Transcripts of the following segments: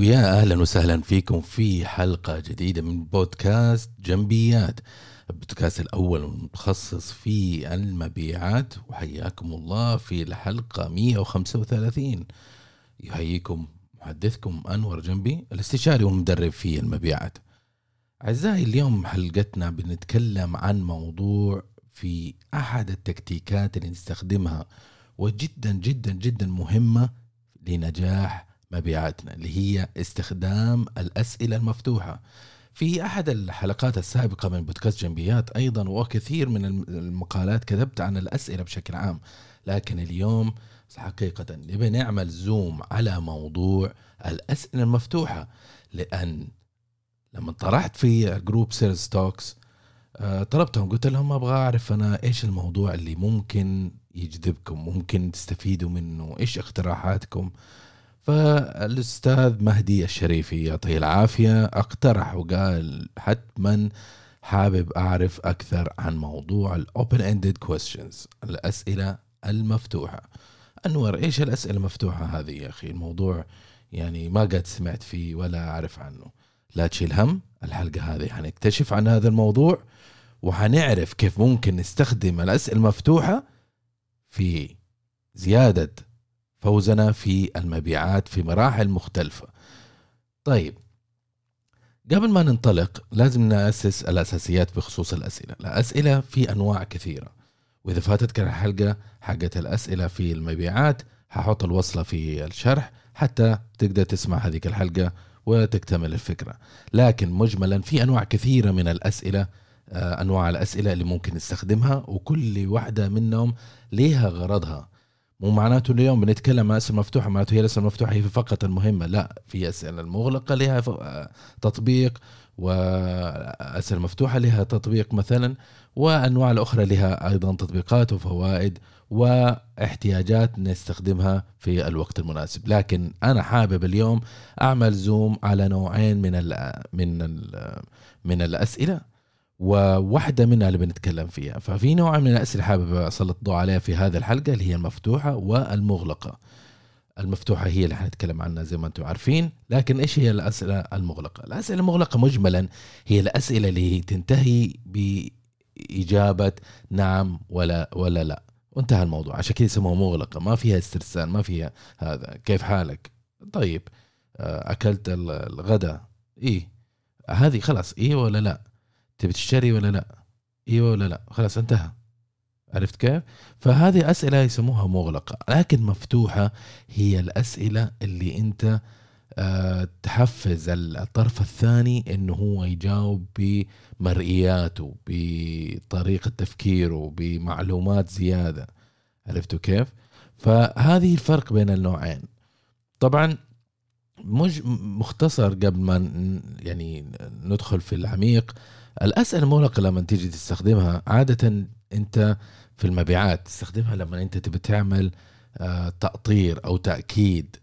ويا أهلا وسهلا فيكم في حلقة جديدة من بودكاست جنبيات. البودكاست الأول المتخصص في المبيعات وحياكم الله في الحلقة 135 يحييكم محدثكم أنور جنبي الاستشاري والمدرب في المبيعات. أعزائي اليوم حلقتنا بنتكلم عن موضوع في أحد التكتيكات اللي نستخدمها وجدا جدا جدا مهمة لنجاح مبيعاتنا اللي هي استخدام الأسئلة المفتوحة. في أحد الحلقات السابقة من بودكاست جنبيات أيضا وكثير من المقالات كتبت عن الأسئلة بشكل عام. لكن اليوم حقيقة نبي نعمل zoom على موضوع الأسئلة المفتوحة. لأن لما طرحت في group Sales Talks طلبتهم قلت لهم أبغى أعرف أنا إيش الموضوع اللي ممكن يجذبكم ممكن تستفيدوا منه إيش اقتراحاتكم. فالأستاذ مهدي الشريفي يعطيه العافية. اقترح وقال حتما حابب أعرف أكثر عن موضوع ال open ended questions الأسئلة المفتوحة. أنور إيش الأسئلة المفتوحة هذه يا أخي؟ الموضوع يعني ما قد سمعت فيه ولا أعرف عنه. لا تشيل هم الحلقة هذه حنكتشف عن هذا الموضوع وحنعرف كيف ممكن نستخدم الأسئلة المفتوحة في زيادة فوزنا في المبيعات في مراحل مختلفة. طيب قبل ما ننطلق لازم نأسس الأساسيات بخصوص الأسئلة. الأسئلة في أنواع كثيرة. وإذا فاتتك الحلقة حقت الأسئلة في المبيعات هحط الوصلة في الشرح حتى تقدر تسمع هذه الحلقة وتكتمل الفكرة. لكن مجملا في أنواع كثيرة من الأسئلة آه، أنواع الأسئلة اللي ممكن نستخدمها وكل واحدة منهم ليها غرضها. مو معناته اليوم بنتكلم عن أسئلة مفتوحة معناته هي الاسئله المفتوحه هي فقط المهمة. لا في أسئلة المغلقة لها تطبيق وأسئلة مفتوحة لها تطبيق مثلا وأنواع الأخرى لها أيضا تطبيقات وفوائد واحتياجات نستخدمها في الوقت المناسب. لكن أنا حابب اليوم أعمل زوم على نوعين من ال من ال من الأسئلة. وواحدة منها اللي بنتكلم فيها. ففي نوع من الأسئلة حابب أسلط الضوء عليها في هذه الحلقة اللي هي المفتوحة والمغلقة. المفتوحة هي اللي حنتكلم عنها زي ما أنتم عارفين لكن إيش هي الأسئلة المغلقة؟ الأسئلة المغلقة مجملا هي الأسئلة اللي تنتهي بإجابة نعم ولا ولا لا. وانتهى الموضوع. عشان كذا يسموها مغلقة. ما فيها استرسال ما فيها هذا. كيف حالك؟ طيب آه، أكلت الغداء. إيه هذه خلاص. إيه ولا لا؟ تبي تشتري ولا لا؟ إيوه ولا لا؟ خلاص انتهى. عرفت كيف؟ فهذه أسئلة يسموها مغلقة لكن مفتوحة هي الأسئلة اللي أنت أه تحفز الطرف الثاني إنه هو يجاوب بمرئياته بطريقة تفكيره بمعلومات زيادة. عرفتوا كيف؟ فهذه الفرق بين النوعين. طبعا مج مختصر قبل ما يعني ندخل في العميق. الأسئلة المغلقة لما تيجي تستخدمها عادة أنت في المبيعات تستخدمها لما أنت تبي تعمل آه، تأطير أو تأكيد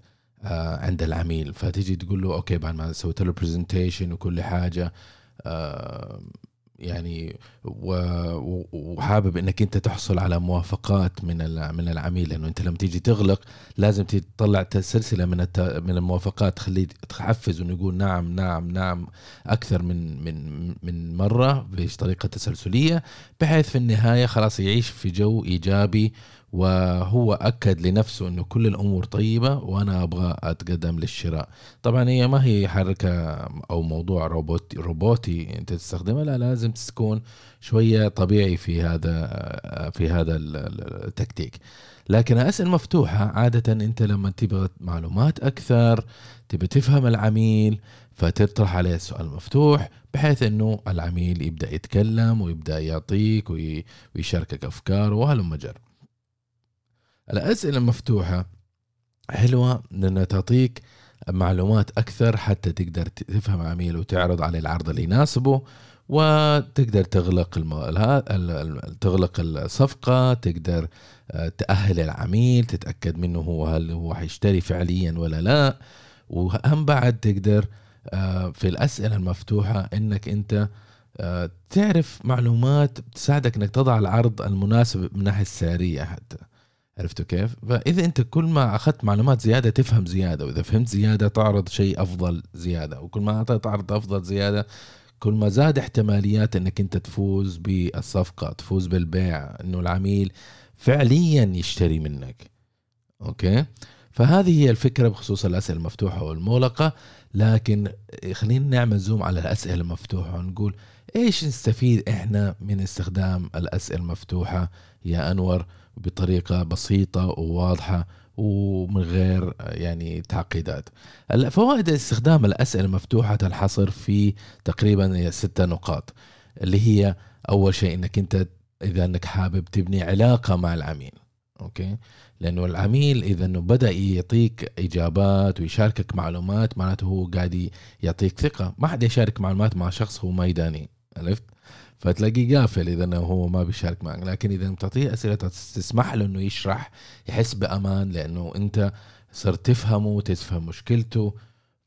آه، عند العميل. فتيجي تقول له okay بعد ما سويت له presentation وكل حاجة آه، يعني وحابب إنك أنت تحصل على موافقات من من العميل لأنه أنت لما تيجي تغلق لازم تطلع سلسلة من من الموافقات تخليه تحفز إنه يقول نعم نعم نعم أكثر من من من مرة بطريقة تسلسلية بحيث في النهاية خلاص يعيش في جو إيجابي وهو أكد لنفسه إنه كل الأمور طيبة وأنا أبغى أتقدم للشراء. طبعا هي ما هي حركة أو موضوع روبوتي روبوتي أنت تستخدمها لا لازم تكون شوية طبيعي في هذا في هذا التكتيك. لكن الأسئلة المفتوحه عادة أنت لما تبغى معلومات أكثر تبي تفهم العميل فتطرح عليه السؤال المفتوح بحيث إنه العميل يبدأ يتكلم ويبدأ يعطيك ويشاركك أفكاره وهلم جر. الأسئلة المفتوحة حلوة لأنها تعطيك معلومات أكثر حتى تقدر تفهم عميل وتعرض عليه العرض اللي يناسبه وتقدر تغلق. تغلق الصفقة تقدر آه، تأهل العميل تتأكد منه هو هل هو حيشتري فعليا ولا لا وأهم بعد تقدر آه، في الأسئلة المفتوحة إنك أنت آه، تعرف معلومات تساعدك إنك تضع العرض المناسب من الناحية السعرية حتى عرفتوا كيف؟ فإذا أنت كل ما أخذت معلومات زيادة تفهم زيادة وإذا فهمت زيادة تعرض شيء أفضل زيادة وكل ما تعرض أفضل زيادة كل ما زاد احتماليات إنك أنت تفوز بالصفقة تفوز بالبيع إنه العميل فعليا يشتري منك. أوكي؟ فهذه هي الفكرة بخصوص الأسئلة المفتوحة والمغلقة. لكن خلينا نعمل زوم على الأسئلة المفتوحة ونقول إيش نستفيد إحنا من استخدام الأسئلة المفتوحة يا أنور؟ بطريقة بسيطة وواضحة ومن غير يعني تعقيدات. فوائد استخدام الأسئلة المفتوحة تنحصر في تقريبا ستة نقاط اللي هي أول شيء أنك أنت إذا أنك حابب تبني علاقة مع العميل أوكي؟ لأنه العميل إذا أنه بدأ يعطيك إجابات ويشاركك معلومات معناته هو قاعد يعطيك ثقة ما حد يشارك معلومات مع شخص هو ما عرفت؟ فتلاقيه قافل إذا هو ما بيشارك معك. لكن إذا بتعطيه أسئلة تسمح له إنه يشرح يحس بأمان لأنه أنت صرت تفهمه تفهم مشكلته.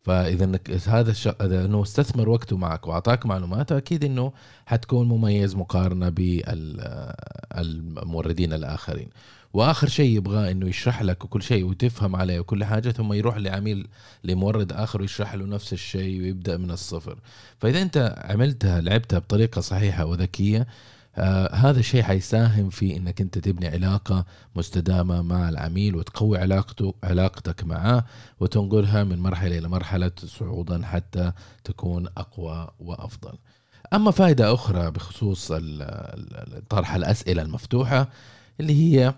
فإذا إنك هذا الشخص إذا إنه استثمر وقته معك وأعطاك معلومات أكيد إنه حتكون مميز مقارنة بالموردين الآخرين. وآخر شيء يبغاه إنه يشرح لك وكل شيء وتفهم عليه وكل حاجة ثم يروح لعميل لمورد آخر ويشرح له نفس الشيء ويبدأ من الصفر فإذا أنت عملتها لعبتها بطريقة صحيحة وذكية آه هذا الشيء حيساهم في إنك أنت تبني علاقة مستدامة مع العميل وتقوي علاقته علاقتك معه وتنقلها من مرحلة إلى مرحلة صعودا حتى تكون أقوى وأفضل. أما فائدة أخرى بخصوص طرح الأسئلة المفتوحة اللي هي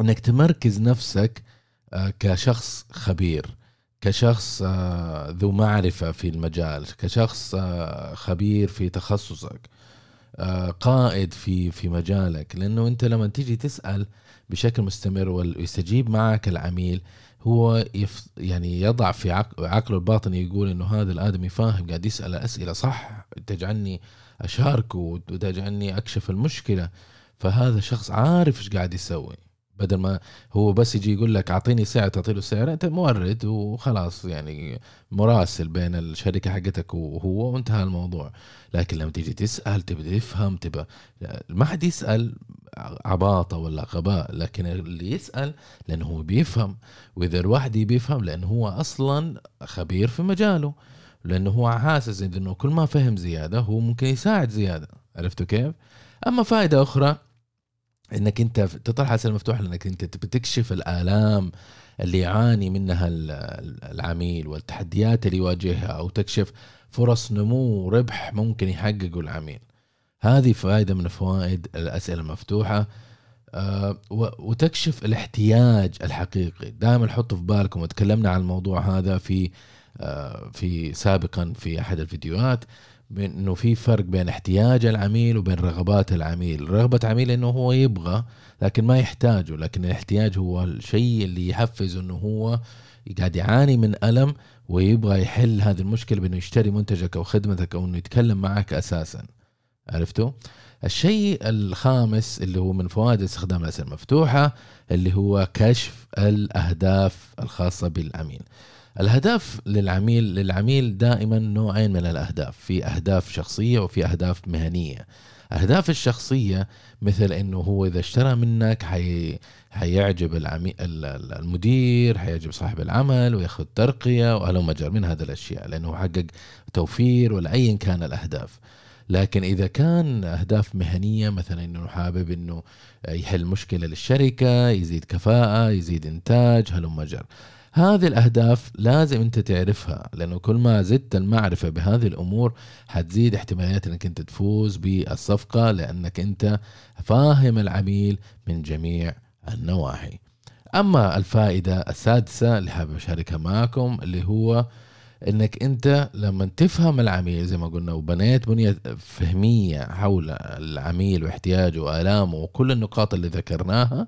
إنك تمركز نفسك آه، كشخص خبير كشخص آه، ذو معرفة في المجال كشخص آه، خبير في تخصصك قائد في في مجالك. لأنه أنت لما تيجي تسأل بشكل مستمر ويستجيب معك العميل هو يف يعني يضع في عقله الباطني يقول إنه هذا الآدمي فاهم قاعد يسأل أسئلة صح تجعلني أشاركه وتجعلني أكشف المشكلة. فهذا شخص عارف إيش قاعد يسوي. بدل ما هو بس يجي يقول لك أعطيني سعر تعطي له سعر أنت مورد وخلاص يعني مراسل بين الشركة حقتك وهو وانتهى الموضوع. لكن لما تيجي تسأل تبي تفهم تبى ما حد يسأل عباطة ولا غباء لكن اللي يسأل لأنه هو بيفهم. وإذا الواحد بيفهم لأنه هو أصلا خبير في مجاله لأنه هو حاسس إنه كل ما فهم زيادة هو ممكن يساعد زيادة. عرفتوا كيف؟ أما فائدة أخرى إنك أنت تطرح اسئله مفتوحه لأنك أنت بتكشف الآلام اللي يعاني منها العميل والتحديات اللي يواجهها أو تكشف فرص نمو وربح ممكن يحققه العميل. هذه فائدة من فوائد الأسئلة المفتوحة. أه وتكشف الاحتياج الحقيقي. دائما حطوا في بالكم وتكلمنا عن الموضوع هذا في أه في سابقا في أحد الفيديوهات. إنه في فرق بين احتياج العميل وبين رغبات العميل رغبة العميل إنه هو يبغى لكن ما يحتاجه لكن الاحتياج هو الشيء اللي يحفزه إنه هو قاعد يعاني من ألم ويبغى يحل هذه المشكلة بإنه يشتري منتجك أو خدمتك أو إنه يتكلم معك أساسا عرفتوا؟ الشيء الخامس اللي هو من فوائد استخدام الاسئله المفتوحة اللي هو كشف الأهداف الخاصة بالعميل. الهدف للعميل للعميل دائما نوعين من الأهداف في أهداف شخصية وفي أهداف مهنية. أهداف الشخصية مثل إنه هو إذا اشترى منك حي حيعجب العميل المدير حيعجب صاحب العمل وياخذ ترقية وهلو مجر من هذه الأشياء لأنه حقق توفير ولا ايا كان الأهداف. لكن إذا كان أهداف مهنية مثلا إنه حابب إنه يحل مشكلة للشركة يزيد كفاءة يزيد إنتاج هلو مجر هذه الأهداف لازم أنت تعرفها لأنه كل ما زدت المعرفة بهذه الأمور حتزيد احتماليات أنك أنت تفوز بالصفقة لأنك أنت فاهم العميل من جميع النواحي. أما الفائدة السادسة اللي حابب أشاركها معكم اللي هو إنك أنت لما تفهم العميل زي ما قلنا وبنيت بنية فهمية حول العميل واحتياجه وآلامه وكل النقاط اللي ذكرناها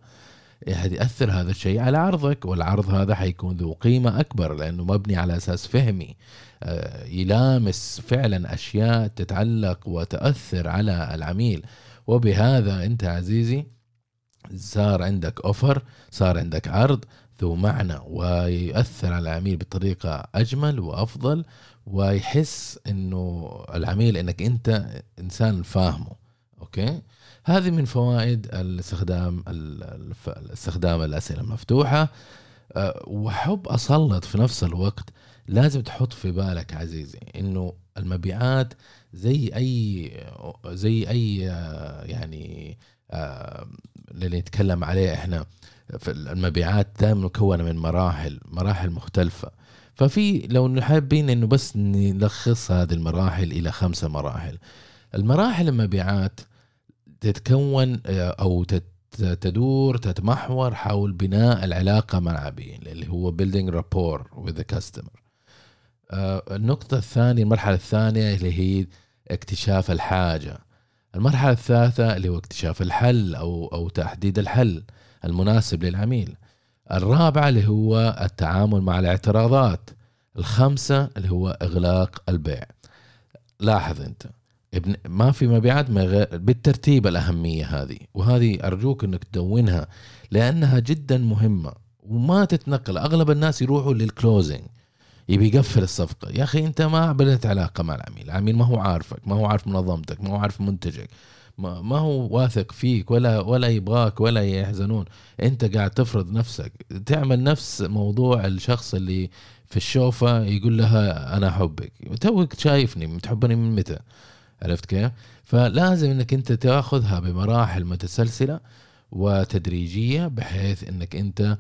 يأثر هذا الشيء على عرضك والعرض هذا حيكون ذو قيمة أكبر لأنه مبني على أساس فهمي. آه، يلامس فعلا أشياء تتعلق وتأثر على العميل. وبهذا أنت عزيزي صار عندك أوفر صار عندك عرض ذو معنى ويؤثر على العميل بطريقة أجمل وأفضل ويحس أنه العميل أنك أنت إنسان فاهمه. أوكي؟ هذه من فوائد الاستخدام استخدام الأسئلة المفتوحة. أه، واحب أسلط في نفس الوقت لازم تحط في بالك عزيزي إنه المبيعات زي أي زي أي أه، يعني أه، اللي نتكلم عليه إحنا. في المبيعات دائما مكونة من مراحل مراحل مختلفة. ففي لو حابين إنه بس نلخص هذه المراحل إلى خمسة مراحل. المراحل المبيعات تتكون آه، أو تدور تتمحور حول بناء العلاقة مع العميل اللي هو building rapport with the customer. آه، النقطة الثانية المرحلة الثانية اللي هي اكتشاف الحاجة. المرحلة الثالثة اللي هو اكتشاف الحل أو أو تحديد الحل المناسب للعميل. الرابعة اللي هو التعامل مع الاعتراضات. الخامسة اللي هو إغلاق البيع. لاحظ أنت. ابن ما في مبيعات بالترتيب الأهمية هذه. وهذه أرجوك أنك تدونها لأنها جدا مهمة وما تتنقل. أغلب الناس يروحوا للكلوزنج يبي يقفل الصفقة. يا أخي أنت ما بنيت علاقة مع العميل. العميل ما هو عارفك ما هو عارف منظمتك ما هو عارف منتجك ما, هو واثق فيك ولا ولا يبغاك ولا يحزنون. أنت قاعد تفرض نفسك. تعمل نفس موضوع الشخص اللي في الشوفة يقول لها أنا أحبك. توك شايفني تحبني من متى؟ عرفت كيف؟ فلازم إنك أنت تأخذها بمراحل متسلسلة وتدريجية بحيث إنك أنت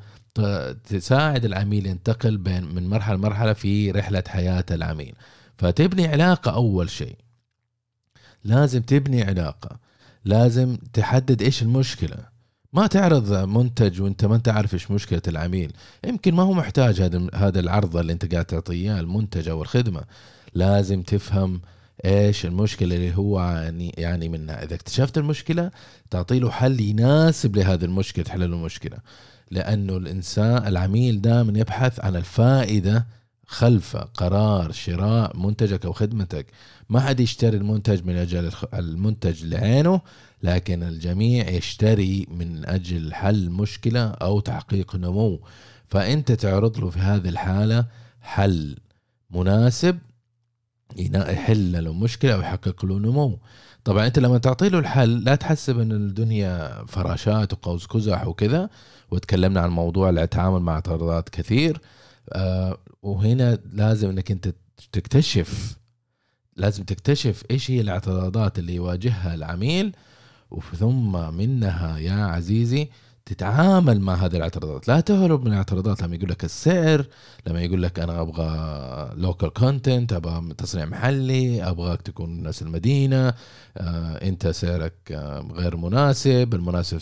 تساعد العميل ينتقل بين من مرحلة لمرحلة في رحلة حياة العميل. فتبني علاقة أول شيء. لازم تبني علاقة. لازم تحدد إيش المشكلة. ما تعرض منتج وأنت ما انت عارف إيش مشكلة العميل. يمكن ما هو محتاج هذا هذا العرض اللي أنت قاعد تعطيه المنتج أو الخدمة. لازم تفهم إيش المشكلة اللي هو يعني يعني منها؟ إذا اكتشفت المشكلة تعطي له حل يناسب لهذه المشكلة تحل له المشكلة. لأنه الإنسان العميل دائما يبحث عن الفائدة خلف قرار شراء منتجك أو خدمتك. ما حد يشتري المنتج من أجل المنتج لعينه لكن الجميع يشتري من أجل حل مشكلة أو تحقيق نمو. فأنت تعرض له في هذه الحالة حل مناسب يحل له مشكلة أو يحقق له نمو. طبعا أنت لما تعطي له الحل لا تحسب إن الدنيا فراشات وقوس قزح وكذا وتكلمنا عن موضوع التعامل مع اعتراضات كثير. آه وهنا لازم إنك أنت تكتشف لازم تكتشف إيش هي الاعتراضات اللي يواجهها العميل وثم منها يا عزيزي تتعامل مع هذه الاعتراضات. لا تهرب من الاعتراضات. لما يقول لك السعر لما يقول لك أنا أبغى local content أبغى تصنيع محلي أبغاك تكون نفس المدينة آه أنت سعرك آه غير مناسب المناسب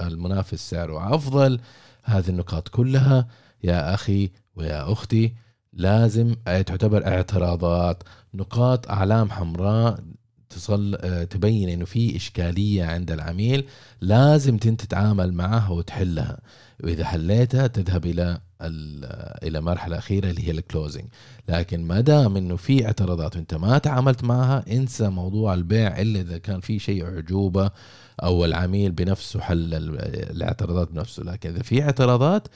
المنافس سعره أفضل. هذه النقاط كلها يا أخي ويا أختي لازم تعتبر اعتراضات. نقاط أعلام حمراء تصل آه، تبين إنه في إشكالية عند العميل لازم انت تتعامل معها وتحلها. وإذا حليتها تذهب إلى إلى مرحلة أخيرة اللي هي الكلوزنج لكن ما دام إنه في اعتراضات وإنت ما تعاملت معها انسى موضوع البيع إلا إذا كان في شيء أعجوبة أو العميل بنفسه حل الاعتراضات بنفسه. لكن إذا في اعتراضات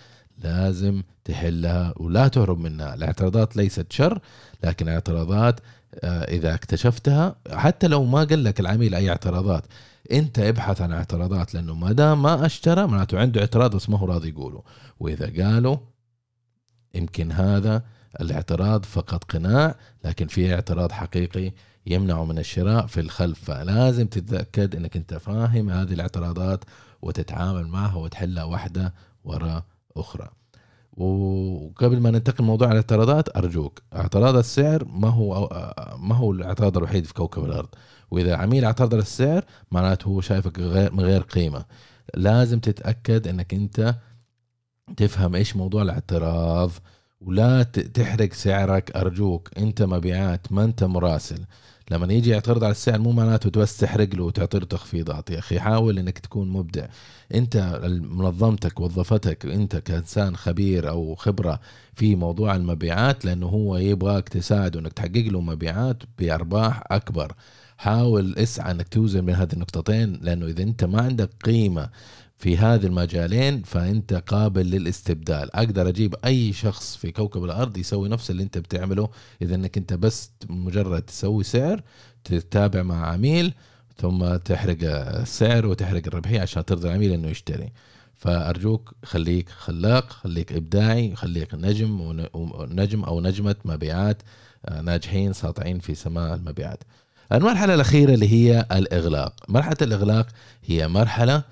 لازم تحلها ولا تهرب منها. الاعتراضات ليست شر لكن اعتراضات آه، إذا اكتشفتها حتى لو ما قال لك العميل أي اعتراضات أنت ابحث عن اعتراضات لأنه ما دام ما أشترى معناته عنده اعتراض بس ما هو راضي يقوله. وإذا قالوا يمكن هذا الاعتراض فقط قناع لكن في اعتراض حقيقي يمنعه من الشراء في الخلف. فلازم تتأكد إنك أنت فاهم هذه الاعتراضات وتتعامل معها وتحلها واحدة وراء أخرى. وقبل ما ننتقل موضوع الاعتراضات أرجوك اعتراض السعر ما هو ما هو الاعتراض الوحيد في كوكب الأرض؟ وإذا عميل اعترض على السعر معناته هو شايفك غير من غير قيمة. لازم تتأكد إنك أنت تفهم إيش موضوع الاعتراض ولا تحرق سعرك. أرجوك أنت مبيعات ما أنت مراسل. لما يجي يعترض على السعر مو معناته بس تحرق له وتعطي له تخفيضات. يا أخي حاول إنك تكون مبدع. انت منظمتك وظفتك انت كإنسان خبير أو خبرة في موضوع المبيعات لأنه هو يبغاك تساعده انك تحقق له مبيعات بأرباح أكبر. حاول اسعى إنك توزن بين هذه النقطتين لأنه إذا أنت ما عندك قيمة في هذه المجالين فأنت قابل للاستبدال. أقدر أجيب أي شخص في كوكب الأرض يسوي نفس اللي أنت بتعمله. إذا إنك أنت بس مجرد تسوي سعر تتابع مع عميل ثم تحرق السعر وتحرق الربحية عشان ترضي العميل إنه يشتري. فأرجوك خليك خلاق خليك إبداعي خليك نجم ونجم أو نجمة مبيعات آه، ناجحين ساطعين في سماء المبيعات. المرحلة الأخيرة اللي هي الإغلاق. مرحلة الإغلاق هي مرحلة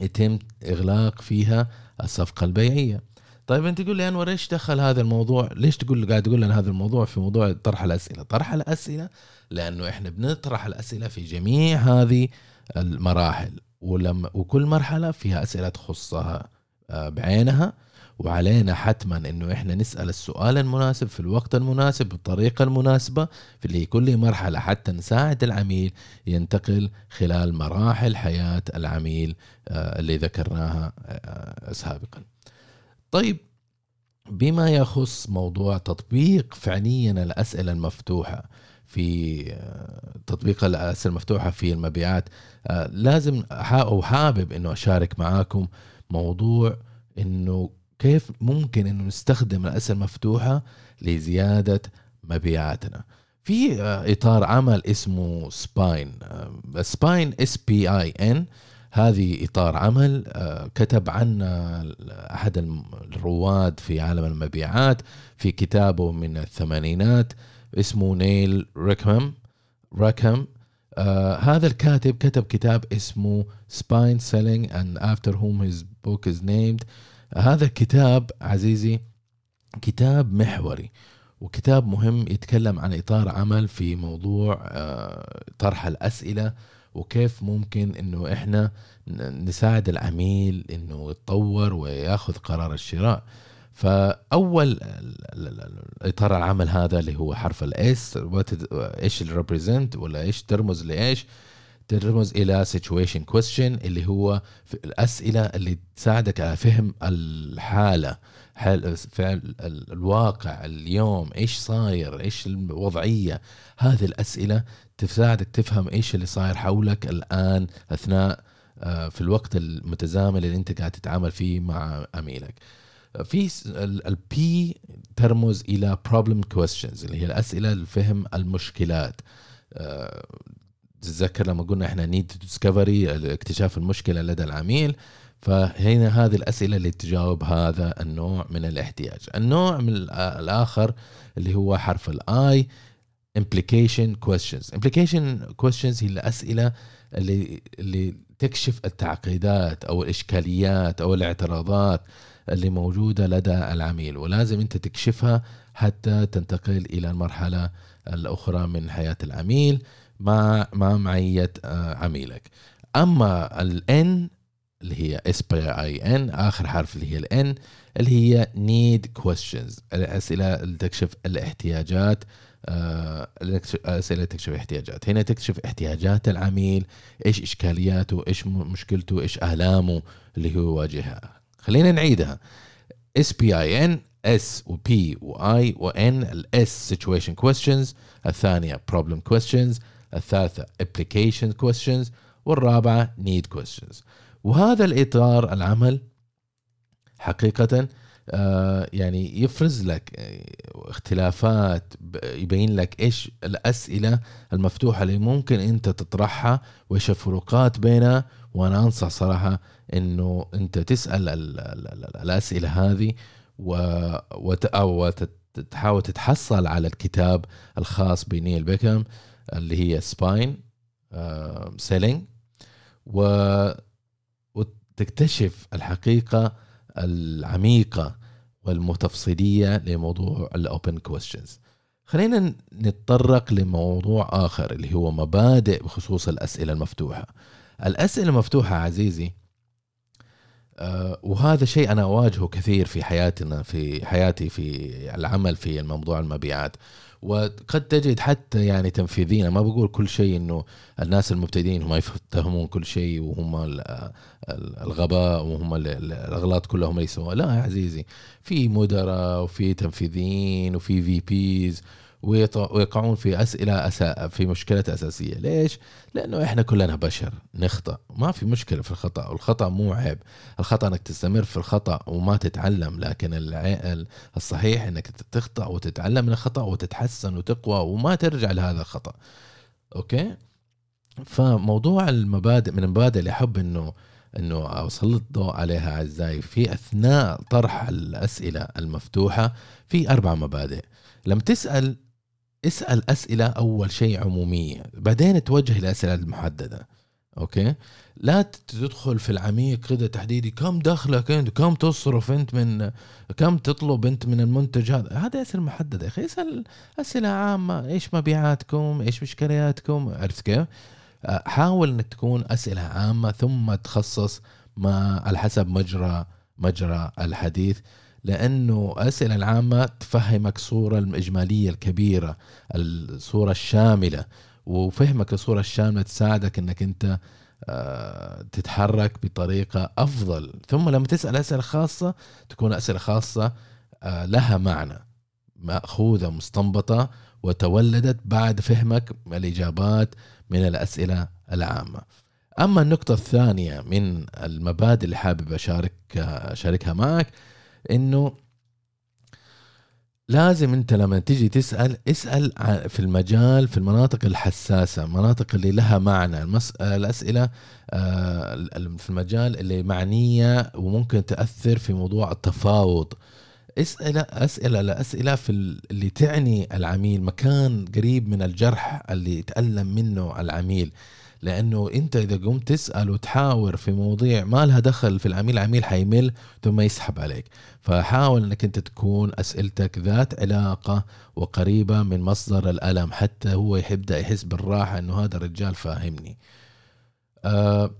يتم إغلاق فيها الصفقة البيعية. طيب أنت تقول لي انور إيش دخل هذا الموضوع؟ ليش تقول قاعد تقول لنا هذا الموضوع في موضوع طرح الأسئلة؟ طرح الأسئلة لأنه إحنا بنطرح الأسئلة في جميع هذه المراحل ولما وكل مرحلة فيها أسئلة تخصها آه، بعينها وعلينا حتما إنه إحنا نسأل السؤال المناسب في الوقت المناسب بالطريقة المناسبة في كل مرحلة حتى نساعد العميل ينتقل خلال مراحل حياة العميل آه، اللي ذكرناها آه، سابقا. طيب بما يخص موضوع تطبيق فعليا الأسئلة المفتوحة في آه، تطبيق الأسئلة المفتوحة في المبيعات لازم أو حابب إنه أشارك معاكم موضوع إنه كيف ممكن إنه نستخدم الأسئلة المفتوحة لزيادة مبيعاتنا. في آه، إطار عمل اسمه SPIN SPIN S P I N هذه إطار عمل آه، كتب عنه أحد الرواد في عالم المبيعات في كتابه من الثمانينات اسمه نيل راكم راكم آه هذا الكاتب كتب كتاب اسمه SPIN Selling and after whom his book is named. هذا الكتاب عزيزي كتاب محوري وكتاب مهم يتكلم عن إطار عمل في موضوع آه، طرح الأسئلة وكيف ممكن إنه إحنا نساعد العميل إنه يتطور وياخذ قرار الشراء. فأول إطار العمل هذا اللي هو حرف الاس إيش اللي ولا إيش ترمز لإيش؟ ترمز إلى situation question اللي هو الأسئلة اللي تساعدك على فهم الحالة حال فعل الواقع اليوم إيش صاير إيش الوضعية. هذه الأسئلة تساعدك تفهم إيش اللي صاير حولك الآن أثناء آه، في الوقت المتزامن اللي أنت قاعد تتعامل فيه مع عميلك في البي ترمز إلى problem questions اللي هي الأسئلة لفهم المشكلات. آه، تتذكر لما قلنا إحنا need discovery اكتشاف المشكلة لدى العميل فهنا هذه الأسئلة اللي تجاوب هذا النوع من الاحتياج. النوع من الآخر اللي هو حرف ال I implication questions. Implication questions هي الأسئلة اللي اللي تكشف التعقيدات أو الإشكاليات أو الاعتراضات اللي موجودة لدى العميل ولازم أنت تكشفها حتى تنتقل إلى المرحلة الأخرى من حياة العميل مع مع معية آه، عميلك. أما ال N اللي هي S P I N آخر حرف اللي هي ال N اللي هي need questions الأسئلة اللي تكشف الاحتياجات آه، أسئلة تكشف الاحتياجات هنا تكشف احتياجات العميل إيش إشكالياته إيش مشكلته إيش آلامه اللي هو يواجهها. خلينا نعيدها. اس بي اي ان اس وبي واي وان الاس situation questions الثانية problem questions الثالثة implication questions والرابعة need questions. وهذا الإطار العمل حقيقة آه، يعني يفرز لك آه، اختلافات يبين لك إيش الأسئلة المفتوحة اللي ممكن أنت تطرحها وإيش الفروقات بينها. وأنا أنصح صراحة إنه أنت تسأل الأسئلة هذه وتحاول تتحصل على الكتاب الخاص بنيل راكم اللي هي SPIN Selling و وتكتشف الحقيقة العميقة والتفصيلية لموضوع ال open questions خلينا نتطرق لموضوع آخر اللي هو مبادئ بخصوص الأسئلة المفتوحة. الأسئلة المفتوحة عزيزي آه، وهذا شيء أنا أواجهه كثير في حياتنا في حياتي في العمل في الموضوع المبيعات. وقد تجد حتى يعني تنفيذيا ما بقول كل شيء إنه الناس المبتدئين هم يفتهمون كل شيء وهم الغباء وهم الأغلاط كلها هم يسووها. لا يا عزيزي في مدراء وفي تنفيذيين وفي في بيز ويقعون في أسئلة أسا في مشكلة أساسية. ليش؟ لأنه إحنا كلنا بشر نخطأ. ما في مشكلة في الخطأ. والخطا مو عيب. الخطأ إنك تستمر في الخطأ وما تتعلم لكن الصحيح إنك تخطأ وتتعلم من الخطأ وتتحسن وتقوى وما ترجع لهذا الخطأ. أوكي؟ فموضوع المبادئ من المبادئ اللي أحب انه إنه اسلط الضوء عليها أعزائي. في أثناء طرح الأسئلة المفتوحة في أربع مبادئ. لما تسأل اسأل أسئلة أول شيء عمومية. بعدين توجه الأسئلة المحددة. أوكي؟ لا تدخل في العميق كده تحديدي. كم دخلك أنت؟ كم تصرف أنت من كم تطلب أنت من المنتج هذا؟ هذا أسئلة محددة. يا أخي اسأل أسئلة عامة. إيش مبيعاتكم؟ إيش مشكلاتكم عرفت كيف؟ آه، حاول إنك تكون أسئلة عامة ثم تخصص ما على حسب مجرى مجرى الحديث. لأنه الأسئلة العامة تفهمك الصورة الإجمالية الكبيرة الصورة الشاملة وفهمك للصوره الشاملة تساعدك إنك أنت آه، تتحرك بطريقة أفضل ثم لما تسأل أسئلة خاصة تكون أسئلة خاصة آه، لها معنى مأخوذة مستنبطة وتولدت بعد فهمك الإجابات من الأسئلة العامة. أما النقطة الثانية من المبادئ اللي حابب أشارك أشاركها معك إنه لازم أنت لما تيجي تسأل اسأل في المجال في المناطق الحساسة المناطق اللي لها معنى المس... الأسئلة آه، في المجال اللي معنية وممكن تأثر في موضوع التفاوض. اسئله أسئلة لاسئله في اللي تعني العميل مكان قريب من الجرح اللي يتألم منه العميل. لأنه أنت إذا قمت تسأل وتحاور في مواضيع ما لها دخل في العميل العميل حيمل ثم يسحب عليك. فحاول إنك أنت تكون أسئلتك ذات علاقة وقريبة من مصدر الألم حتى هو يبدا يحس بالراحة إنه هذا الرجال فاهمني. أه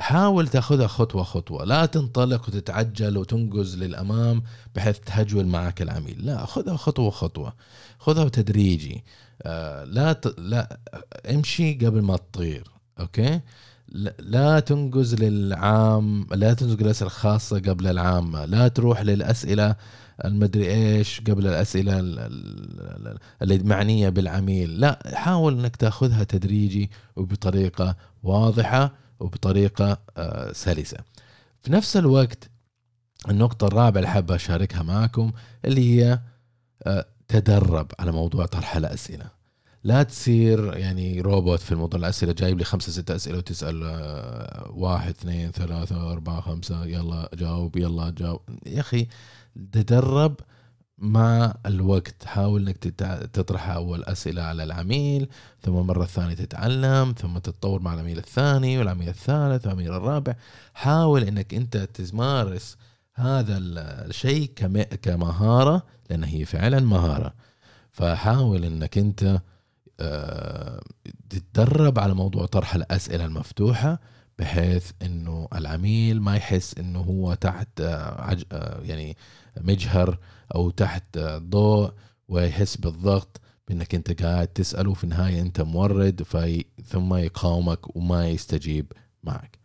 حاول تأخذها خطوة خطوة. لا تنطلق وتتعجل وتنقز للأمام بحيث تهجول معك العميل. لا خذها خطوة خطوة. خذها تدريجي. آه لا ت... لا امشي قبل ما تطير أوكي؟ لا تنقز للعام لا تنقز للأسئلة الخاصة قبل العامة لا تروح للأسئلة المدري إيش قبل الأسئلة اللي معنية بالعميل لا حاول إنك تاخذها تدريجي وبطريقة واضحة وبطريقة آه، سلسة. في نفس الوقت النقطة الرابعة اللي حابة أشاركها معكم اللي هي آه، تدرب على موضوع طرح الأسئلة. لا تصير يعني روبوت في الموضوع الأسئلة جايب لي خمسة ستة أسئلة وتسأل آه، واحد اثنين ثلاثة أربعة خمسة يلا جاوب يلا جاوب. يا أخي تدرب مع الوقت. حاول إنك تطرح أول أسئلة على العميل ثم مرة ثانية تتعلم ثم تتطور مع العميل الثاني والعميل الثالث والعميل الرابع. حاول إنك أنت تمارس هذا الشيء كمهارة لأن هي فعلا مهارة. فحاول إنك أنت آه، تتدرب على موضوع طرح الأسئلة المفتوحة بحيث إنه العميل ما يحس إنه هو تحت آه، آه، يعني مجهر أو تحت ضوء ويحس بالضغط بإنك أنت قاعد تسأله في النهاية أنت مورد في ثم يقاومك وما يستجيب معك.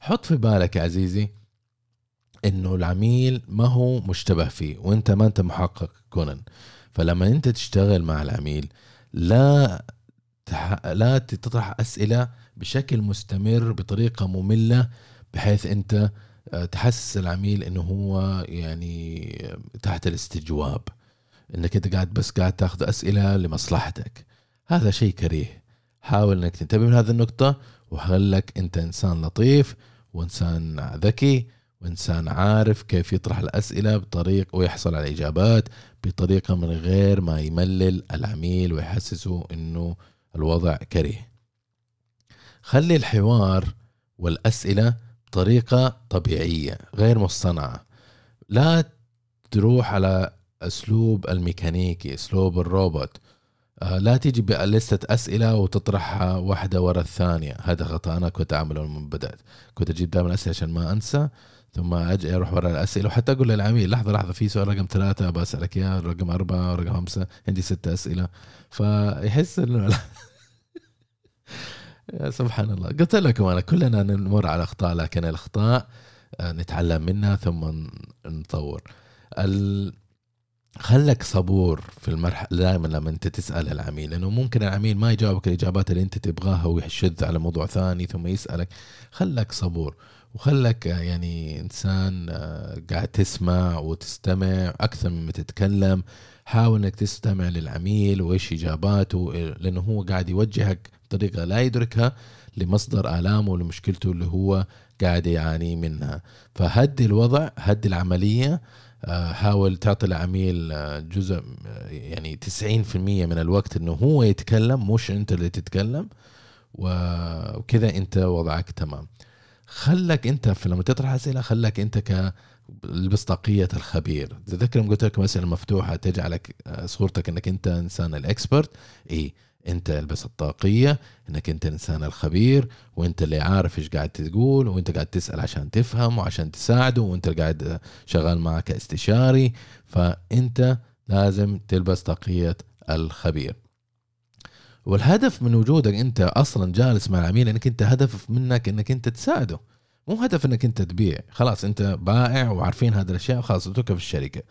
حط في بالك يا عزيزي إنه العميل ما هو مشتبه فيه وأنت ما أنت محقق كونن فلما أنت تشتغل مع العميل لا تح... لا تطرح أسئلة بشكل مستمر بطريقة مملة بحيث أنت آه، تحسس العميل إنه هو يعني تحت الاستجواب. إنك أنت قاعد بس قاعد تاخذ أسئلة لمصلحتك. هذا شيء كريه. حاول إنك تنتبه من هذه النقطه وخلك أنت إنسان لطيف وإنسان ذكي وإنسان عارف كيف يطرح الأسئلة بطريق ويحصل على إجابات بطريقة من غير ما يملل العميل ويحسسه إنه الوضع كريه خلي الحوار والأسئلة بطريقة طبيعية غير مصطنعة. لا تروح على أسلوب الميكانيكي أسلوب الروبوت. آه، لا تيجي بلستة أسئلة وتطرحها واحدة ورا الثانية. هذا خطأ أنا كنت أعمله من بدأت. كنت أجيب دائما أسئلة عشان ما أنسى. ثم أجي أروح ورا الأسئلة. وحتى أقول للعميل لحظة لحظة في سؤال رقم ثلاثة بسألك إياه رقم أربعة رقم خمسة عندي ستة أسئلة. فيحس إنه يا سبحان الله. قلت لكم أنا كلنا نمر على أخطاء لكن الأخطاء آه، نتعلم منها ثم نطور. ال... خلك صبور في المرحلة دائما لما أنت تسأل العميل لأنه ممكن العميل ما يجاوبك الإجابات اللي أنت تبغاها ويشذ على موضوع ثاني ثم يسألك. خلك صبور. وخلك يعني إنسان آه، قاعد تسمع وتستمع أكثر مما تتكلم. حاول إنك تستمع للعميل وإيش إجاباته لأنه هو قاعد يوجهك بطريقة لا يدركها لمصدر آلامه ولمشكلته اللي هو قاعد يعاني منها. فهدي الوضع هدي العملية آه، حاول تعطي العميل آه، جزء يعني 90% من الوقت إنه هو يتكلم مش أنت اللي تتكلم وكذا أنت وضعك تمام. خلك انت في لما تطرح أسئلة خلك انت ك المصداقية الخبير. تذكر لما قلت لك مسألة مفتوحة تجعلك صورتك إنك أنت إنسان الإكسبرت. إي أنت البس الطاقيه إنك أنت الانسان الخبير وأنت اللي عارف إيش قاعد تقول وأنت قاعد تسأل عشان تفهم وعشان تساعده وأنت قاعد شغال معك كاستشاري فأنت لازم تلبس طاقية الخبير. والهدف من وجودك انت أصلا جالس مع العميل انك انت هدف منك انك انت تساعده. مو هدف انك انت تبيع. خلاص انت بائع وعارفين هذه الأشياء خلاص اتركها في الشركة.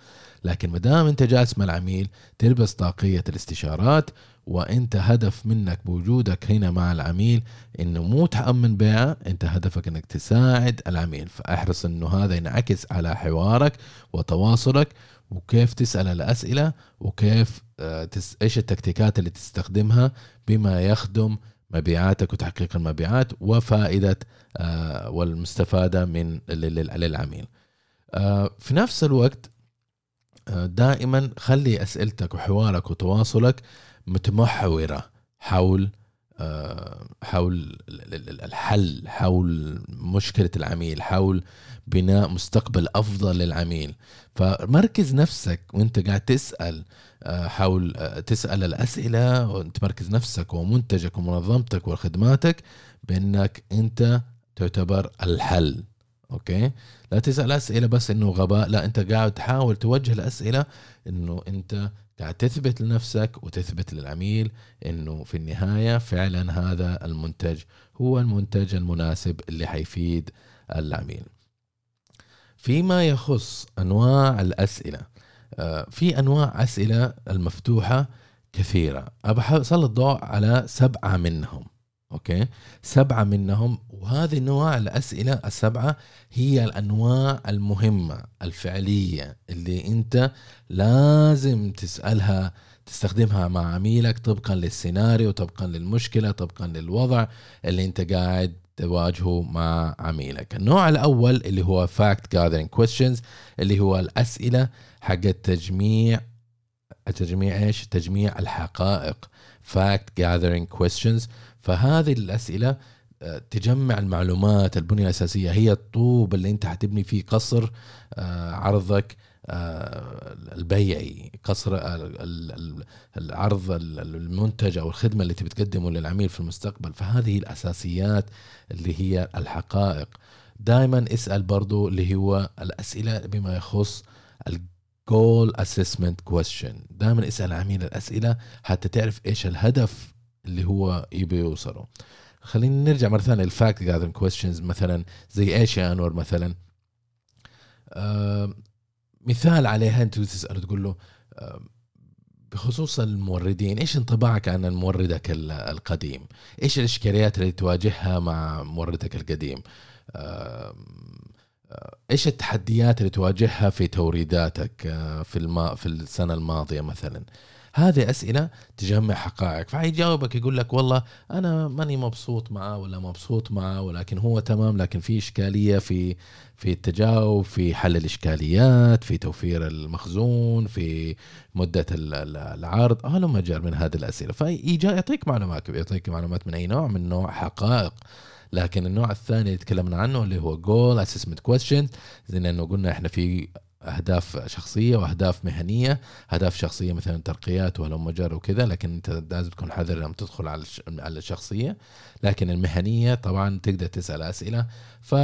لكن ما دام انت جالس مع العميل تلبس طاقية الاستشارات وانت هدف منك بوجودك هنا مع العميل انه مو تأمن بيعه انت هدفك انك تساعد العميل. فأحرص انه هذا ينعكس على حوارك وتواصلك وكيف تسأل الأسئلة وكيف آه،. إيش التكتيكات اللي تستخدمها بما يخدم مبيعاتك وتحقيق المبيعات وفائدة آه، والمستفادة من للعميل آه، في نفس الوقت دائما خلي أسئلتك وحوارك وتواصلك متمحورة حول حول الحل حول مشكلة العميل حول بناء مستقبل أفضل للعميل. فمركز نفسك وأنت قاعد تسأل آه، حول آه، تسأل الأسئلة وأنت مركز نفسك ومنتجك ومنظمتك وخدماتك بأنك أنت تعتبر الحل. أوكي؟ لا تسأل أسئلة بس إنه غباء لا أنت قاعد تحاول توجه الأسئلة إنه أنت قاعد تثبت لنفسك وتثبت للعميل إنه في النهاية فعلا هذا المنتج هو المنتج المناسب اللي حيفيد العميل. فيما يخص أنواع الأسئلة آه، في أنواع أسئلة المفتوحة كثيرة أسلط الضوء على سبعة منهم أوكي؟ سبعة منهم وهذه انواع الأسئلة السبعة هي الأنواع المهمة الفعلية اللي أنت لازم تسألها تستخدمها مع عميلك طبقا للسيناريو طبقا للمشكلة طبقا للوضع اللي أنت قاعد تواجهه مع عميلك. النوع الأول اللي هو fact gathering questions اللي هو الأسئلة حق تجميع تجميع إيش؟ تجميع الحقائق. fact gathering questions فهذه الأسئلة آه، تجمع المعلومات البنية الأساسية. هي الطوب اللي أنت حتبني فيه قصر آه، عرضك آه، البيعي قصر العرض المنتج أو الخدمة اللي تبي تقدمه للعميل في المستقبل. فهذه الأساسيات اللي هي الحقائق. دائما اسأل برضو اللي هو الأسئلة بما يخص ال goal assessment question دائما اسأل العميل الأسئلة حتى تعرف إيش الهدف اللي هو يبي يوصله خلينا نرجع مرة ثانية ال fact gathering questions مثلا زي إيش يا أنور مثلا؟ مثال عليها أنت تسأله تقول له بخصوص الموردين إيش انطباعك عن موردك القديم؟ إيش الإشكاليات اللي تواجهها مع موردك القديم؟ إيش التحديات اللي تواجهها في توريداتك آه، في الما في السنة الماضية مثلا؟ هذه أسئلة تجمع حقائق. فحيجاوبك يقول لك والله أنا ماني مبسوط معاه ولا مبسوط معاه ولكن هو تمام لكن في إشكالية في في التجاوب في حل الإشكاليات في توفير المخزون في مدة العرض. هذا مجال من هذه الأسئلة. فيعطيك معلومات يعطيك معلومات من أي نوع؟ من نوع حقائق. لكن النوع الثاني اللي تكلمنا عنه اللي هو goal assessment question زي انه قلنا إحنا في أهداف شخصية وأهداف مهنية أهداف شخصية مثلا ترقيات وهلم جر وكذا لكن أنت لازم تكون حذر لما تدخل على على الشخصية. لكن المهنية طبعا تقدر تسأل أسئلة. ف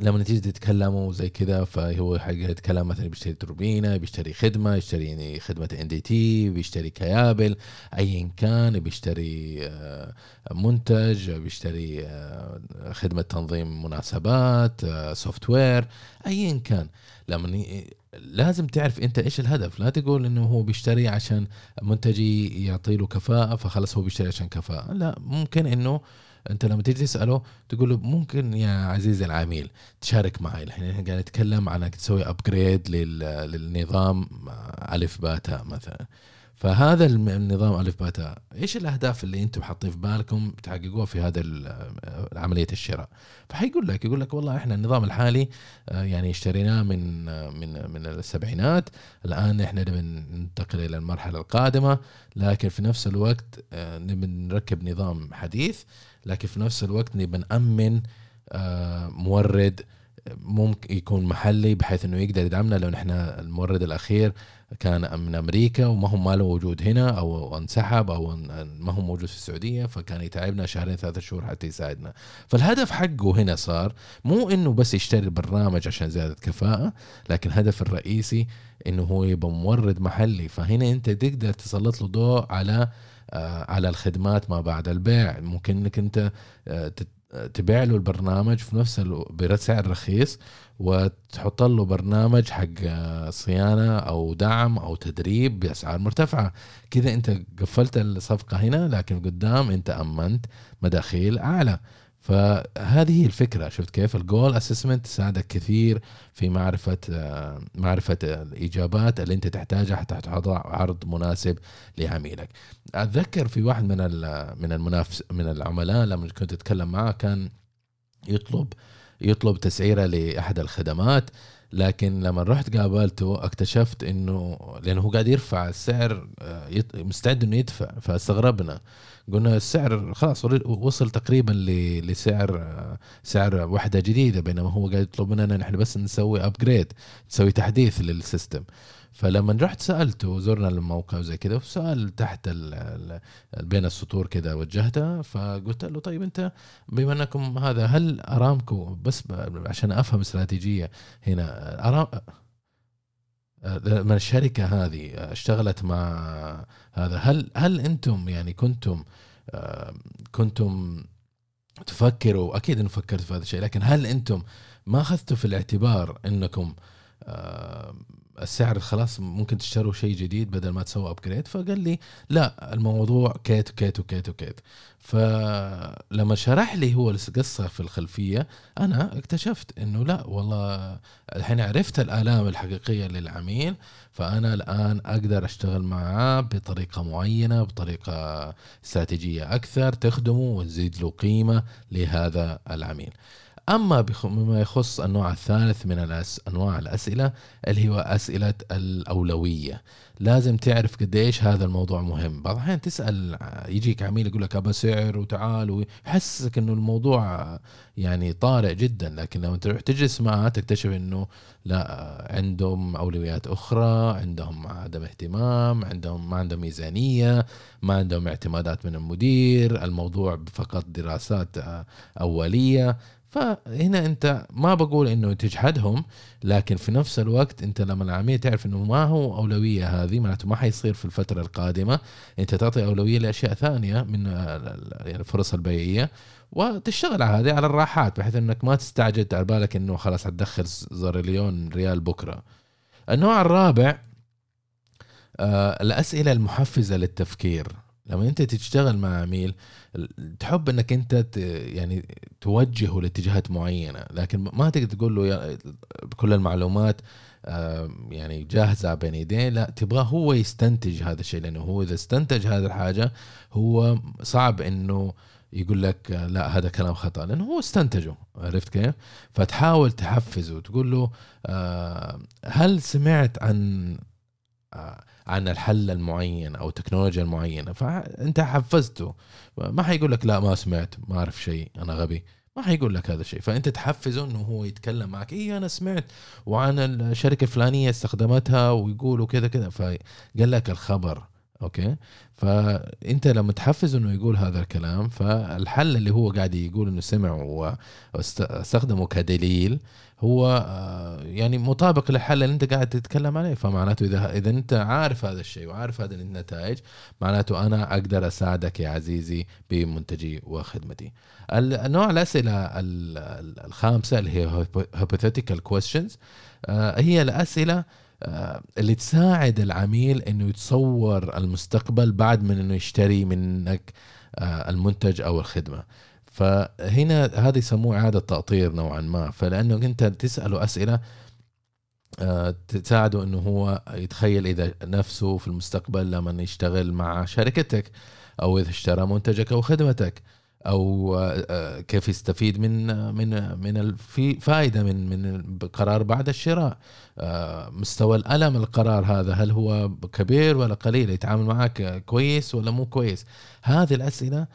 لما تيجي تتكلموا زي كذا فهو حق يتكلم مثلا بيشتري توربينة بيشتري خدمة يشتري يعني خدمة NDT بيشتري كيابل ايا كان بيشتري آه، منتج بيشتري آه، خدمة تنظيم مناسبات software ايا كان. لما لازم تعرف انت إيش الهدف. لا تقول انه هو بيشتري عشان منتجي يعطي له كفاءة فخلص هو بيشتري عشان كفاءة. لا ممكن انه انت لما تيجي تسأله تقول له ممكن يا عزيزي العميل تشارك معي. الحين إحنا قاعد نتكلم عن انك تسوي upgrade للنظام ألف باتا مثلا. فهذا النظام ألف باتا. إيش الأهداف اللي أنتم حاطين في بالكم تحققوها في هذا عملية الشراء؟ فحيقول لك يقول لك والله إحنا النظام الحالي آه، يعني اشتريناه من آه، من من السبعينات. الآن إحنا ننتقل إلى المرحلة القادمة لكن في نفس الوقت آه، نبي نركب نظام حديث لكن في نفس الوقت نبي نأمن مورد ممكن يكون محلي بحيث إنه يقدر يدعمنا لو نحن المورد الأخير. كان من أمريكا وما هو ما له وجود هنا أو انسحب أو ما هو موجود في السعودية فكان يتعبنا شهرين ثلاثة شهور حتى يساعدنا. فالهدف حقه هنا صار مو إنه بس يشتري البرنامج عشان زيادة كفاءة لكن الهدف الرئيسي إنه هو يبقى مورد محلي. فهنا أنت تقدر تسلط له ضوء على آه، على الخدمات ما بعد البيع. ممكن إنك أنت آه، تبيع له البرنامج في نفس بسعر رخيص وتحط له برنامج حق صيانة أو دعم أو تدريب بأسعار مرتفعة. كذا أنت قفلت الصفقة هنا لكن قدام أنت أمنت مداخيل أعلى. فهذه هي الفكرة شفت كيف؟ الجول اسسمنت تساعدك كثير في معرفة معرفة الإجابات اللي أنت تحتاجها حتى تضع عرض مناسب لعميلك. أتذكر في واحد من من المنافس من العملاء لما كنت أتكلم معه كان يطلب يطلب تسعيرة لأحد الخدمات. لكن لما رحت قابلته اكتشفت إنه لأنه هو قاعد يرفع السعر آه، مستعد إنه يدفع فاستغربنا. قلنا السعر خلاص وصل تقريبا لسعر آه، سعر وحدة جديدة بينما هو قاعد يطلب مننا نحن بس نسوي ابجريد نسوي تحديث للسيستم فلما رحت سألته زرنا الموقع وزي كذا وسأل تحت بين السطور كذا وجهته فقلت له طيب أنت بما أنكم هذا هل أرامكو بس عشان أفهم استراتيجية هنا ارام من الشركة هذه اشتغلت مع هذا هل هل أنتم يعني كنتم كنتم تفكروا أكيد إنه فكرت في هذا الشيء لكن هل أنتم ما أخذتوا في الاعتبار أنكم السعر خلاص ممكن تشتروا شيء جديد بدل ما تسووا upgrade فقال لي لا الموضوع كيت وكيت وكيت وكيت. فلما شرح لي هو القصة في الخلفية أنا اكتشفت أنه لا والله الحين عرفت الآلام الحقيقية للعميل فأنا الآن أقدر أشتغل معاه بطريقة معينة بطريقة استراتيجية أكثر تخدمه وتزيد له قيمة لهذا العميل. أما بما يخص النوع الثالث من الأس... أنواع الأسئلة اللي هو أسئلة الأولوية. لازم تعرف قديش هذا الموضوع مهم. بعض الأحيان تسأل يجيك عميل يقول لك أبى سعر وتعال ويحسسك إنه الموضوع يعني طارئ جدا. لكن لما تروح تجلس معه تكتشف إنه لا عندهم أولويات أخرى عندهم عدم اهتمام عندهم ما عندهم ميزانية ما عندهم اعتمادات من المدير الموضوع فقط دراسات أولية. فهنا انت ما بقول انه تجحدهم لكن في نفس الوقت انت لما العميل تعرف انه ما هو أولوية هذه معناته ما حيصير في الفترة القادمة. انت تعطي أولوية لأشياء ثانية من الفرص البيعية وتشتغل على هذه على الراحات بحيث انك ما تستعجل على بالك انه خلاص حتدخل زريليون ريال بكرة. النوع الرابع آه الأسئلة المحفزة للتفكير. لما انت تشتغل مع عميل تحب انك انت يعني توجهه لاتجاهات معينة لكن ما تقدر تقول له كل المعلومات يعني جاهزة بين يديه لا تبغاه هو يستنتج هذا الشيء لأنه هو إذا استنتج هذه الحاجة هو صعب إنه يقول لك لا هذا كلام خطأ لأنه هو استنتجه عرفت كيف؟ فتحاول تحفزه وتقول له هل سمعت عن عن الحل المعين أو التكنولوجيا المعينة. فأنت حفزته. ما حيقول لك لا ما سمعت ما أعرف شيء أنا غبي. ما حيقول لك هذا الشيء. فأنت تحفزه إنه هو يتكلم معك. اي أنا سمعت. وعن الشركة الفلانية استخدمتها ويقولوا كذا كذا. فقال لك الخبر. أوكي فأنت لما تحفز إنه يقول هذا الكلام فالحل اللي هو قاعد يقول إنه سمعه واستخدمه كدليل هو آه، يعني مطابق للحل اللي أنت قاعد تتكلم عليه فمعناته إذا إذا أنت عارف هذا الشيء وعارف هذه النتائج معناته أنا أقدر أساعدك يا عزيزي بمنتجي وخدمتي. النوع الأسئلة الخامسة اللي هي hypothetical questions آه، هي الأسئلة اللي تساعد العميل إنه يتصور المستقبل بعد من إنه يشتري منك المنتج أو الخدمة. فهنا هذا يسموه إعادة تأطير نوعا ما فلأنه أنت تسأله أسئلة آه، تساعده إنه هو يتخيل إذا نفسه في المستقبل لما يشتغل مع شركتك أو إذا اشترى منتجك أو خدمتك أو آه، كيف يستفيد من من من الفائده من من قرار بعد الشراء. آه، مستوى الألم القرار هذا هل هو كبير ولا قليل؟ يتعامل معك كويس ولا مو كويس؟ هذه الأسئلة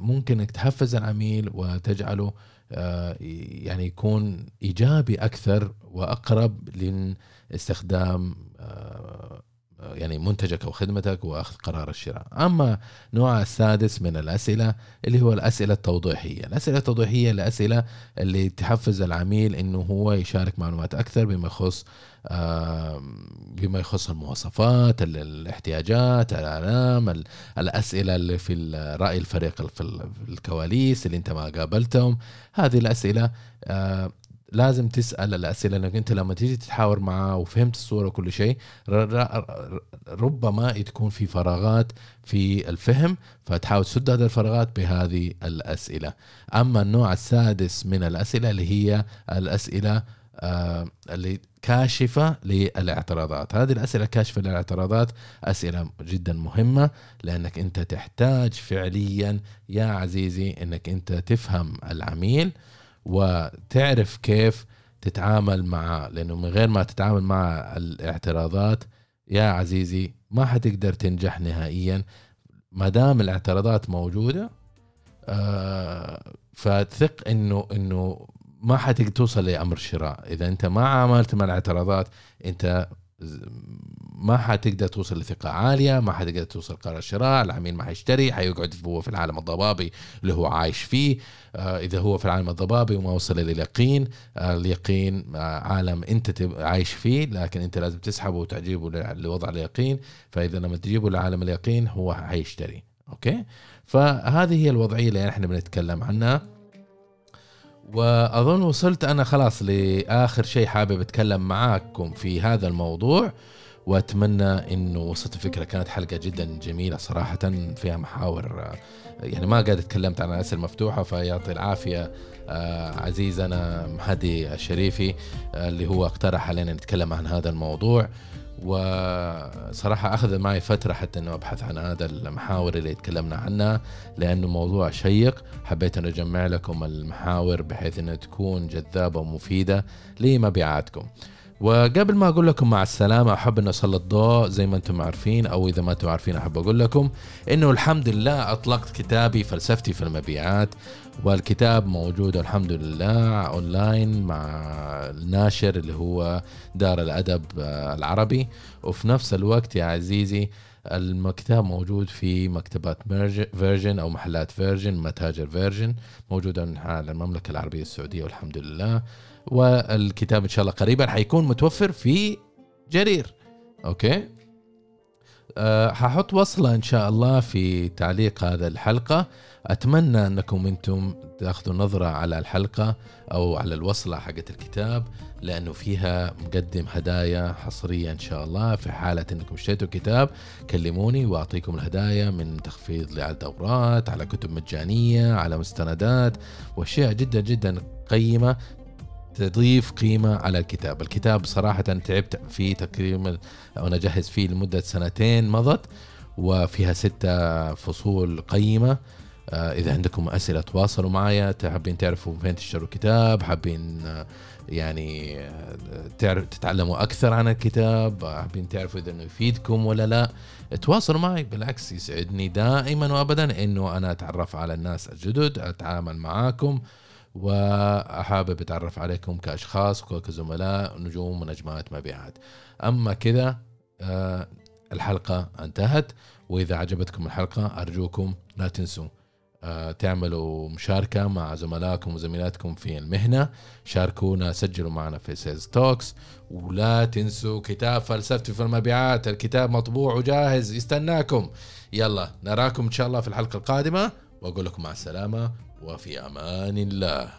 ممكن إنك تحفز العميل وتجعله يعني يكون إيجابي أكثر وأقرب لاستخدام آه، يعني منتجك أو خدمتك وأخذ قرار الشراء. أما النوع السادس من الأسئلة اللي هو الأسئلة التوضيحية، الأسئلة التوضيحية الأسئلة اللي تحفز العميل إنه هو يشارك معلومات أكثر بما يخص بما يخص المواصفات الاحتياجات الآلام الأسئلة اللي في رأي الفريق في الكواليس اللي أنت ما قابلتهم هذه الأسئلة لازم تسأل الأسئلة لأنك أنت لما تيجي تتحاور معاه وفهمت الصورة وكل شيء ربما تكون في فراغات في الفهم فتحاول تسد هذه الفراغات بهذه الأسئلة. أما النوع السادس من الأسئلة اللي هي الأسئلة آه اللي كاشفة للاعتراضات. هذه الأسئلة كاشفة للاعتراضات أسئلة جدا مهمة لأنك أنت تحتاج فعليا يا عزيزي أنك أنت تفهم العميل. وتعرف كيف تتعامل مع لأنه من غير ما تتعامل مع الاعتراضات يا عزيزي ما حتقدر تنجح نهائيا. ما دام الاعتراضات موجودة آه فثق إنه إنه ما حتقدر توصل لأمر شراء. إذا أنت ما عاملت مع الاعتراضات أنت ما حتقدر توصل لثقة عالية ما حتقدر توصل قرار شراء العميل ما حيشتري حيقعد هو في العالم الضبابي اللي هو عايش فيه. آه إذا هو في العالم الضبابي وما وصل لليقين آه اليقين آه عالم أنت عايش فيه لكن أنت لازم تسحبه وتعجبه لوضع اليقين. فإذا لما تجيبه لعالم اليقين هو حيشتري. أوكي؟ فهذه هي الوضعية اللي إحنا بنتكلم عنها. وأظن وصلت أنا خلاص لآخر شيء حابب أتكلم معاكم في هذا الموضوع وأتمنى إنه وصلت الفكرة كانت حلقة جدا جميلة صراحة فيها محاور يعني ما قاعد أتكلمت عن الأسئلة المفتوحة فيعطي العافية آه، عزيزنا مهدي الشريفي آه، اللي هو اقترح علينا نتكلم عن هذا الموضوع. وصراحة أخذ معي فترة حتى أنه أبحث عن هذا المحاور اللي تكلمنا عنها لأنه موضوع شيق. حبيت أن أجمع لكم المحاور بحيث أنها تكون جذابة ومفيدة لمبيعاتكم. وقبل ما أقول لكم مع السلامة أحب أن أسلط الضوء زي ما أنتم عارفين أو إذا ما أنتم عارفين أحب أقول لكم إنه الحمد لله أطلقت كتابي فلسفتي في المبيعات والكتاب موجود الحمد لله أونلاين مع الناشر اللي هو دار الأدب العربي. وفي نفس الوقت يا عزيزي الكتاب موجود في مكتبات فيرجن أو محلات فيرجن متاجر فيرجن موجوده على المملكة العربية السعودية والحمد لله. والكتاب إن شاء الله قريبا حيكون متوفر في جرير. okay؟ أه ححط وصلة إن شاء الله في تعليق هذا الحلقة. أتمنى أنكم أنتم تأخذوا نظرة على الحلقة أو على الوصلة حقت الكتاب لأنه فيها مقدم هدايا حصرية إن شاء الله في حالة أنكم اشتريتوا الكتاب. كلموني وأعطيكم الهدايا من تخفيض على على كتب مجانية على مستندات وأشياء جدا جدا قيمة تضيف قيمة على الكتاب. الكتاب صراحة تعبت فيه تقريبا وأنا أجهز فيه لمدة سنتين مضت وفيها ستة فصول قيمة. آه، إذا عندكم أسئلة تواصلوا معي حابين تعرفوا فين تشتروا كتاب حابين آه، يعني آه، تعرف تتعلموا أكثر عن الكتاب؟ حابين تعرفوا إذا إنه يفيدكم ولا لا؟ تواصلوا معي. بالعكس يسعدني دائما وأبدا إنه أنا أتعرف على الناس الجدد أتعامل معاكم. وحابب أتعرف عليكم كأشخاص وكزملاء نجوم ونجمات مبيعات. أما كذا آه، الحلقة انتهت. وإذا عجبتكم الحلقة أرجوكم لا تنسوا آه، تعملوا مشاركة مع زملائكم وزميلاتكم في المهنة. شاركونا سجلوا معنا في سيلز توكس ولا تنسوا كتاب فلسفتي في المبيعات. الكتاب مطبوع وجاهز. يستناكم. يلا نراكم إن شاء الله في الحلقة القادمة. وأقول لكم مع السلامة. وفي أمان الله.